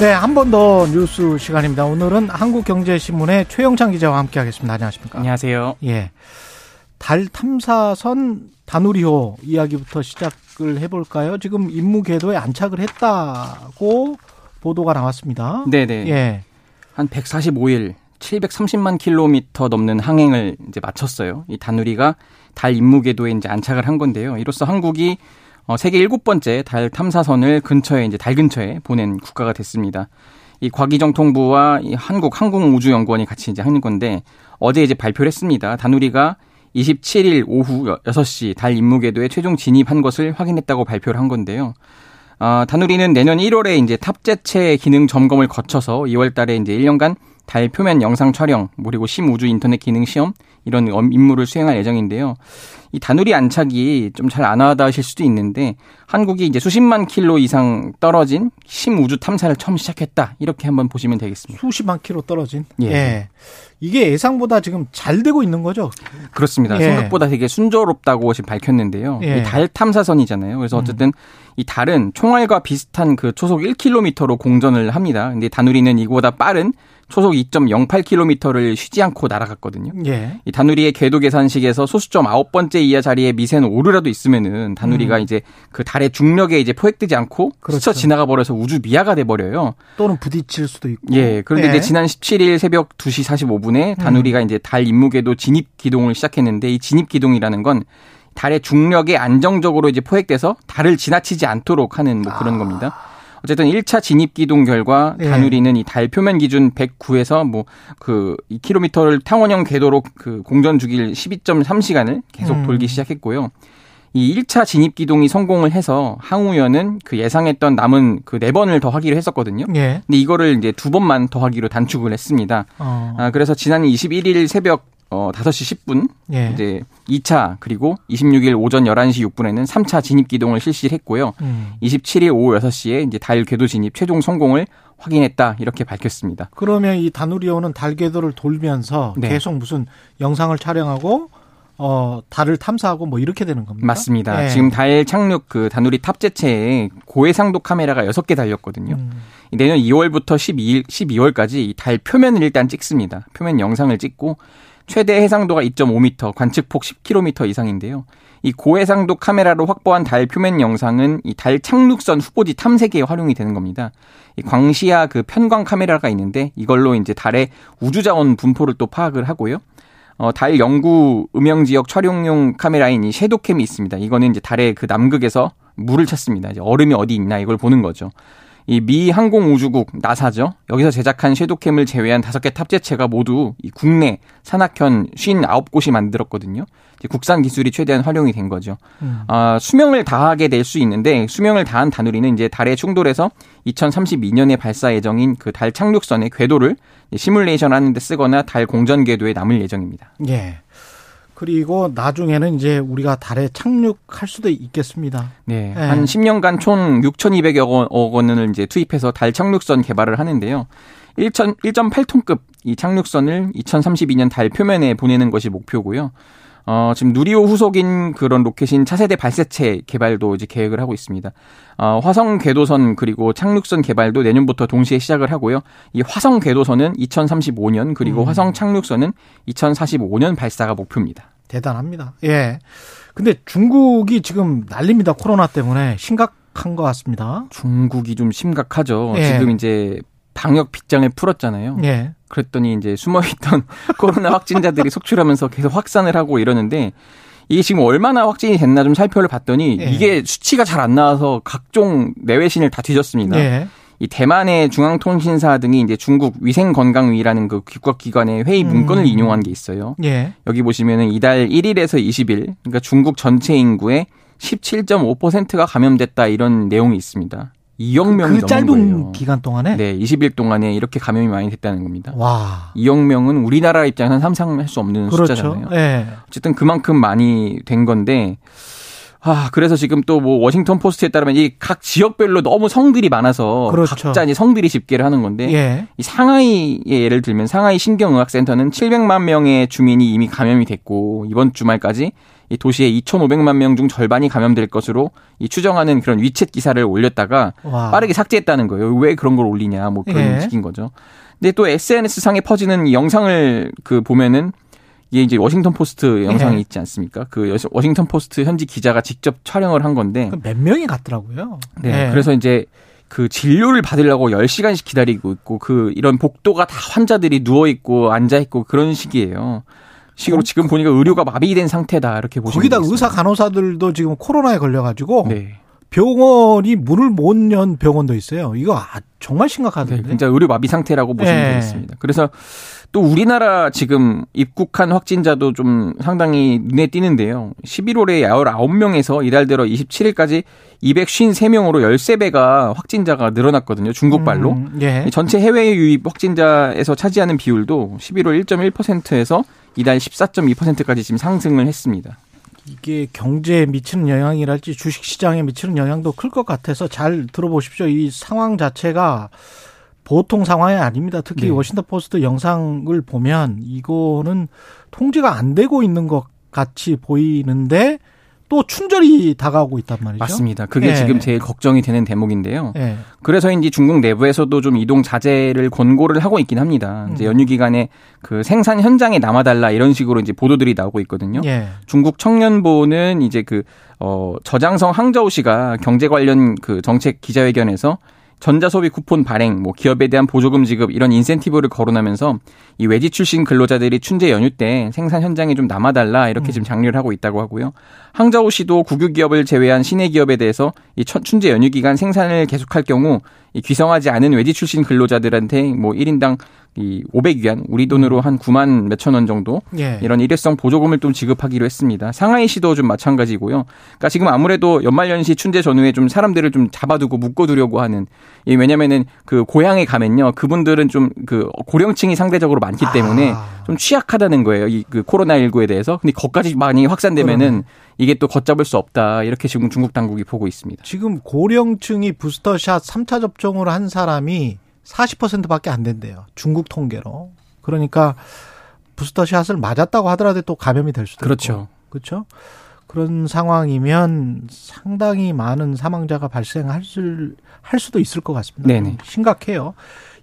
네, 한 번 더 뉴스 시간입니다. 오늘은 한국경제신문의 최영창 기자와 함께하겠습니다. 안녕하십니까? 안녕하세요. 예, 달 탐사선 다누리호 이야기부터 시작을 해볼까요? 지금 임무 궤도에 안착을 했다고 보도가 나왔습니다. 네네. 예, 한 145일, 730만 킬로미터 넘는 항행을 이제 마쳤어요. 이 다누리가 달 임무 궤도에 이제 안착을 한 건데요. 이로써 한국이 어, 세계 일곱 번째 달 탐사선을 근처에 이제 달 근처에 보낸 국가가 됐습니다. 이 과기정통부와 이 한국 항공우주연구원이 같이 이제 하는 건데 어제 이제 발표를 했습니다. 다누리가 27일 오후 6시 달 임무 궤도에 최종 진입한 것을 확인했다고 발표를 한 건데요. 아, 다누리는 내년 1월에 이제 탑재체 기능 점검을 거쳐서 2월 달에 이제 1년간 달 표면 영상 촬영, 그리고 심우주 인터넷 기능 시험 이런 임무를 수행할 예정인데요. 이 다누리 안착이 좀 잘 안 와닿으실 수도 있는데 한국이 이제 수십만 킬로 이상 떨어진 심우주 탐사를 처음 시작했다 이렇게 한번 보시면 되겠습니다. 수십만 킬로 떨어진. 예. 예. 이게 예상보다 지금 잘 되고 있는 거죠? 그렇습니다. 예. 생각보다 되게 순조롭다고 지금 밝혔는데요. 예. 이달 탐사선이잖아요. 그래서 어쨌든 이 달은 총알과 비슷한 그 초속 1km로 공전을 합니다. 근데 다누리는 이거보다 빠른 초속 2.08km를 쉬지 않고 날아갔거든요. 예. 이 다누리의 궤도 계산식에서 소수점 아홉 번째 이하 자리에 미세는 오르라도 있으면은 다누리가 이제 그 달의 중력에 이제 포획되지 않고 음. 그렇죠. 스쳐 지나가 버려서 우주 미아가 돼 버려요. 또는 부딪힐 수도 있고. 예. 그런데 예. 이제 지난 17일 새벽 2시 45분에 다누리가 이제 달 임무궤도 진입 기동을 시작했는데 이 진입 기동이라는 건 달의 중력에 안정적으로 이제 포획돼서 달을 지나치지 않도록 하는 뭐 그런 겁니다. 어쨌든 1차 진입 기동 결과 예. 다누리는 이 달 표면 기준 109에서 뭐 그 2km를 탕원형 궤도로 그 공전 주기를 12.3시간을 계속 음. 돌기 시작했고요. 이 1차 진입 기동이 성공을 해서 항우연은 그 예상했던 남은 그 네 번을 더 하기로 했었거든요. 예. 근데 이거를 이제 두 번만 더 하기로 단축을 했습니다. 어. 아, 그래서 지난 21일 새벽 어 5시 10분 예. 이제 2차 그리고 26일 오전 11시 6분에는 3차 진입 기동을 실시를 했고요. 음. 27일 오후 6시에 이제 달 궤도 진입 최종 성공을 확인했다 이렇게 밝혔습니다. 그러면 이 다누리호는 달 궤도를 돌면서 네. 계속 무슨 영상을 촬영하고 어 달을 탐사하고 뭐 이렇게 되는 겁니다. 맞습니다. 예. 지금 달 착륙 그 다누리 탑재체에 고해상도 카메라가 6개 달렸거든요. 음. 내년 2월부터 12일, 12월까지 이 달 표면을 일단 찍습니다. 표면 영상을 찍고 최대 해상도가 2.5m, 관측폭 10km 이상인데요. 이 고해상도 카메라로 확보한 달 표면 영상은 이 달 착륙선 후보지 탐색에 활용이 되는 겁니다. 이 광시야 그 편광 카메라가 있는데 이걸로 이제 달의 우주 자원 분포를 또 파악을 하고요. 어, 달 영구 음영 지역 촬영용 카메라인 이 섀도캠이 있습니다. 이거는 이제 달의 그 남극에서 물을 찾습니다. 이제 얼음이 어디 있나 이걸 보는 거죠. 이 미 항공우주국 나사죠. 여기서 제작한 섀도캠을 제외한 다섯 개 탑재체가 모두 이 국내 산악현 59곳이 만들었거든요. 국산 기술이 최대한 활용이 된 거죠. 음. 아, 수명을 다하게 될 수 있는데 수명을 다한 다누리는 이제 달에 충돌해서 2032년에 발사 예정인 그 달 착륙선의 궤도를 시뮬레이션 하는 데 쓰거나 달 공전 궤도에 남을 예정입니다. 예. 그리고 나중에는 이제 우리가 달에 착륙할 수도 있겠습니다. 네. 네. 한 10년간 총 6,200억 원, 억 원을 이제 투입해서 달 착륙선 개발을 하는데요. 1.8톤급 이 착륙선을 2032년 달 표면에 보내는 것이 목표고요. 어, 지금 누리호 후속인 그런 로켓인 차세대 발사체 개발도 이제 계획을 하고 있습니다. 어, 화성 궤도선 그리고 착륙선 개발도 내년부터 동시에 시작을 하고요. 이 화성 궤도선은 2035년 그리고 음. 화성 착륙선은 2045년 발사가 목표입니다. 대단합니다. 예. 근데 중국이 지금 난립니다. 코로나 때문에 심각 한 것 같습니다. 중국이 좀 심각하죠. 예. 지금 이제 방역 빗장을 풀었잖아요. 예. 그랬더니 이제 숨어있던 코로나 확진자들이 속출하면서 계속 확산을 하고 이러는데 이게 지금 얼마나 확진이 됐나 좀 살펴를 봤더니 예. 이게 수치가 잘 안 나와서 각종 내외신을 다 뒤졌습니다. 예. 이 대만의 중앙통신사 등이 이제 중국 위생건강위라는 그 국가기관의 회의 문건을 음. 인용한 게 있어요. 예. 여기 보시면은 이달 1일에서 20일, 그러니까 중국 전체 인구의 17.5%가 감염됐다 이런 내용이 있습니다. 2억 명이 그 넘는 짧은 거예요. 기간 동안에 네, 20일 동안에 이렇게 감염이 많이 됐다는 겁니다. 와 2억 명은 우리나라 입장에서는 상상할 수 없는 그렇죠. 숫자잖아요. 예. 어쨌든 그만큼 많이 된 건데 아, 그래서 지금 또 뭐 워싱턴 포스트에 따르면 이 각 지역별로 너무 성들이 많아서 그렇죠. 각자 이제 성들이 집계를 하는 건데 예. 이 상하이의 예를 들면 상하이 신경의학센터는 700만 명의 주민이 이미 감염이 됐고 이번 주말까지 이 도시의 2,500만 명 중 절반이 감염될 것으로 이 추정하는 그런 위챗 기사를 올렸다가 와. 빠르게 삭제했다는 거예요. 왜 그런 걸 올리냐 뭐 그런 예. 식인 거죠. 근데 또 SNS 상에 퍼지는 이 영상을 그 보면은 이게 이제 워싱턴 포스트 영상이 예. 있지 않습니까? 그 워싱턴 포스트 현지 기자가 직접 촬영을 한 건데 몇 명이 갔더라고요. 네. 예. 그래서 이제 그 진료를 받으려고 10시간씩 기다리고 있고 그 이런 복도가 다 환자들이 누워 있고 앉아 있고 그런 식이에요. 식으로 지금 보니까 의료가 마비된 상태다 이렇게 보시면 거기다. 의사 간호사들도 지금 코로나에 걸려가지고 네. 병원이 문을 못 연 병원도 있어요. 이거 아, 정말 네, 심각하던데. 진짜 의료 마비 상태라고 보시면 예. 되겠습니다. 그래서 또 우리나라 지금 입국한 확진자도 좀 상당히 눈에 띄는데요. 11월에 19명에서 이달 들어 27일까지 253명으로 13배가 확진자가 늘어났거든요. 중국발로. 음, 예. 전체 해외 유입 확진자에서 차지하는 비율도 11월 1.1%에서 이달 14.2%까지 지금 상승을 했습니다. 이게 경제에 미치는 영향이랄지 주식 시장에 미치는 영향도 클 것 같아서 잘 들어보십시오. 이 상황 자체가 보통 상황이 아닙니다. 특히 네. 워싱턴 포스트 영상을 보면 이거는 통제가 안 되고 있는 것 같이 보이는데 또 춘절이 다가오고 있단 말이죠. 맞습니다. 그게 예. 지금 제일 걱정이 되는 대목인데요. 예. 그래서인지 중국 내부에서도 좀 이동 자제를 권고를 하고 있긴 합니다. 이제 음. 연휴 기간에 그 생산 현장에 남아달라 이런 식으로 이제 보도들이 나오고 있거든요. 예. 중국 청년보는 이제 그, 어, 저장성 항저우 씨가 경제 관련 그 정책 기자회견에서 전자소비 쿠폰 발행, 뭐 기업에 대한 보조금 지급 이런 인센티브를 거론하면서 이 외지 출신 근로자들이 춘제 연휴 때 생산 현장에 좀 남아달라 이렇게 지금 장려를 하고 있다고 하고요. 항저우 씨도 국유 기업을 제외한 시내 기업에 대해서 이 천- 춘제 연휴 기간 생산을 계속할 경우 이 귀성하지 않은 외지 출신 근로자들한테 뭐 1인당 이 500위안 우리 돈으로 한 9만 몇천 원 정도 예. 이런 일회성 보조금을 좀 지급하기로 했습니다. 상하이시도 좀 마찬가지고요. 그러니까 지금 아무래도 연말연시 춘제 전후에 좀 사람들을 좀 잡아두고 묶어두려고 하는 이 왜냐면은 그 고향에 가면요 그분들은 좀 그 고령층이 상대적으로 많기 때문에 아. 좀 취약하다는 거예요. 이 그 코로나 19에 대해서. 근데 거기까지 많이 확산되면은. 이게 또 걷잡을 수 없다 이렇게 지금 중국 당국이 보고 있습니다. 지금 고령층이 부스터샷 3차 접종을 한 사람이 40%밖에 안 된대요. 중국 통계로. 그러니까 부스터샷을 맞았다고 하더라도 또 감염이 될 수도 그렇죠. 있고. 그렇죠. 그런 상황이면 상당히 많은 사망자가 발생할 수, 할 수도 있을 것 같습니다. 네네. 심각해요.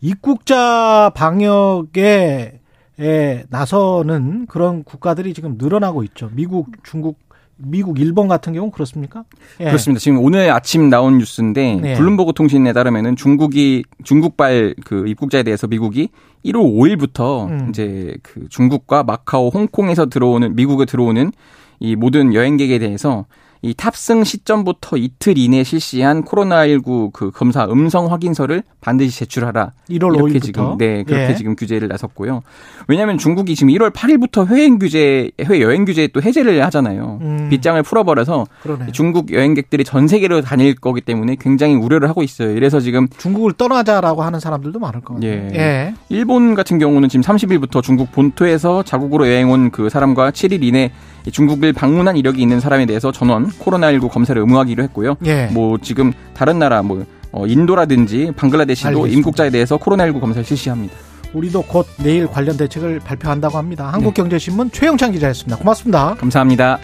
입국자 방역에 에 나서는 그런 국가들이 지금 늘어나고 있죠. 미국, 중국, 미국, 일본 같은 경우는 그렇습니까? 예. 그렇습니다. 지금 오늘 아침 나온 뉴스인데 네. 블룸버그 통신에 따르면은 중국이 중국발 그 입국자에 대해서 미국이 1월 5일부터 음. 이제 그 중국과 마카오, 홍콩에서 들어오는 미국에 들어오는 이 모든 여행객에 대해서 이 탑승 시점부터 이틀 이내 실시한 코로나19 그 검사 음성 확인서를 반드시 제출하라. 1월 이렇게 5일부터 지금 네 그렇게 예. 지금 규제를 나섰고요. 왜냐하면 중국이 지금 1월 8일부터 해외 규제, 해외 여행 규제 또 해제를 하잖아요. 음. 빗장을 풀어버려서 그러네. 중국 여행객들이 전 세계로 다닐 거기 때문에 굉장히 우려를 하고 있어요. 이래서 지금 중국을 떠나자라고 하는 사람들도 많을 것 같아요. 예. 예. 일본 같은 경우는 지금 30일부터 중국 본토에서 자국으로 여행 온 그 사람과 7일 이내 이 중국을 방문한 이력이 있는 사람에 대해서 전원 코로나19 검사를 의무하기로 했고요. 예. 뭐 지금 다른 나라 뭐 어, 인도라든지 방글라데시도. 임국자에 대해서 코로나19 검사를 실시합니다. 우리도 곧 내일 관련 대책을 발표한다고 합니다. 네. 한국경제신문 최영찬 기자였습니다. 고맙습니다. 감사합니다.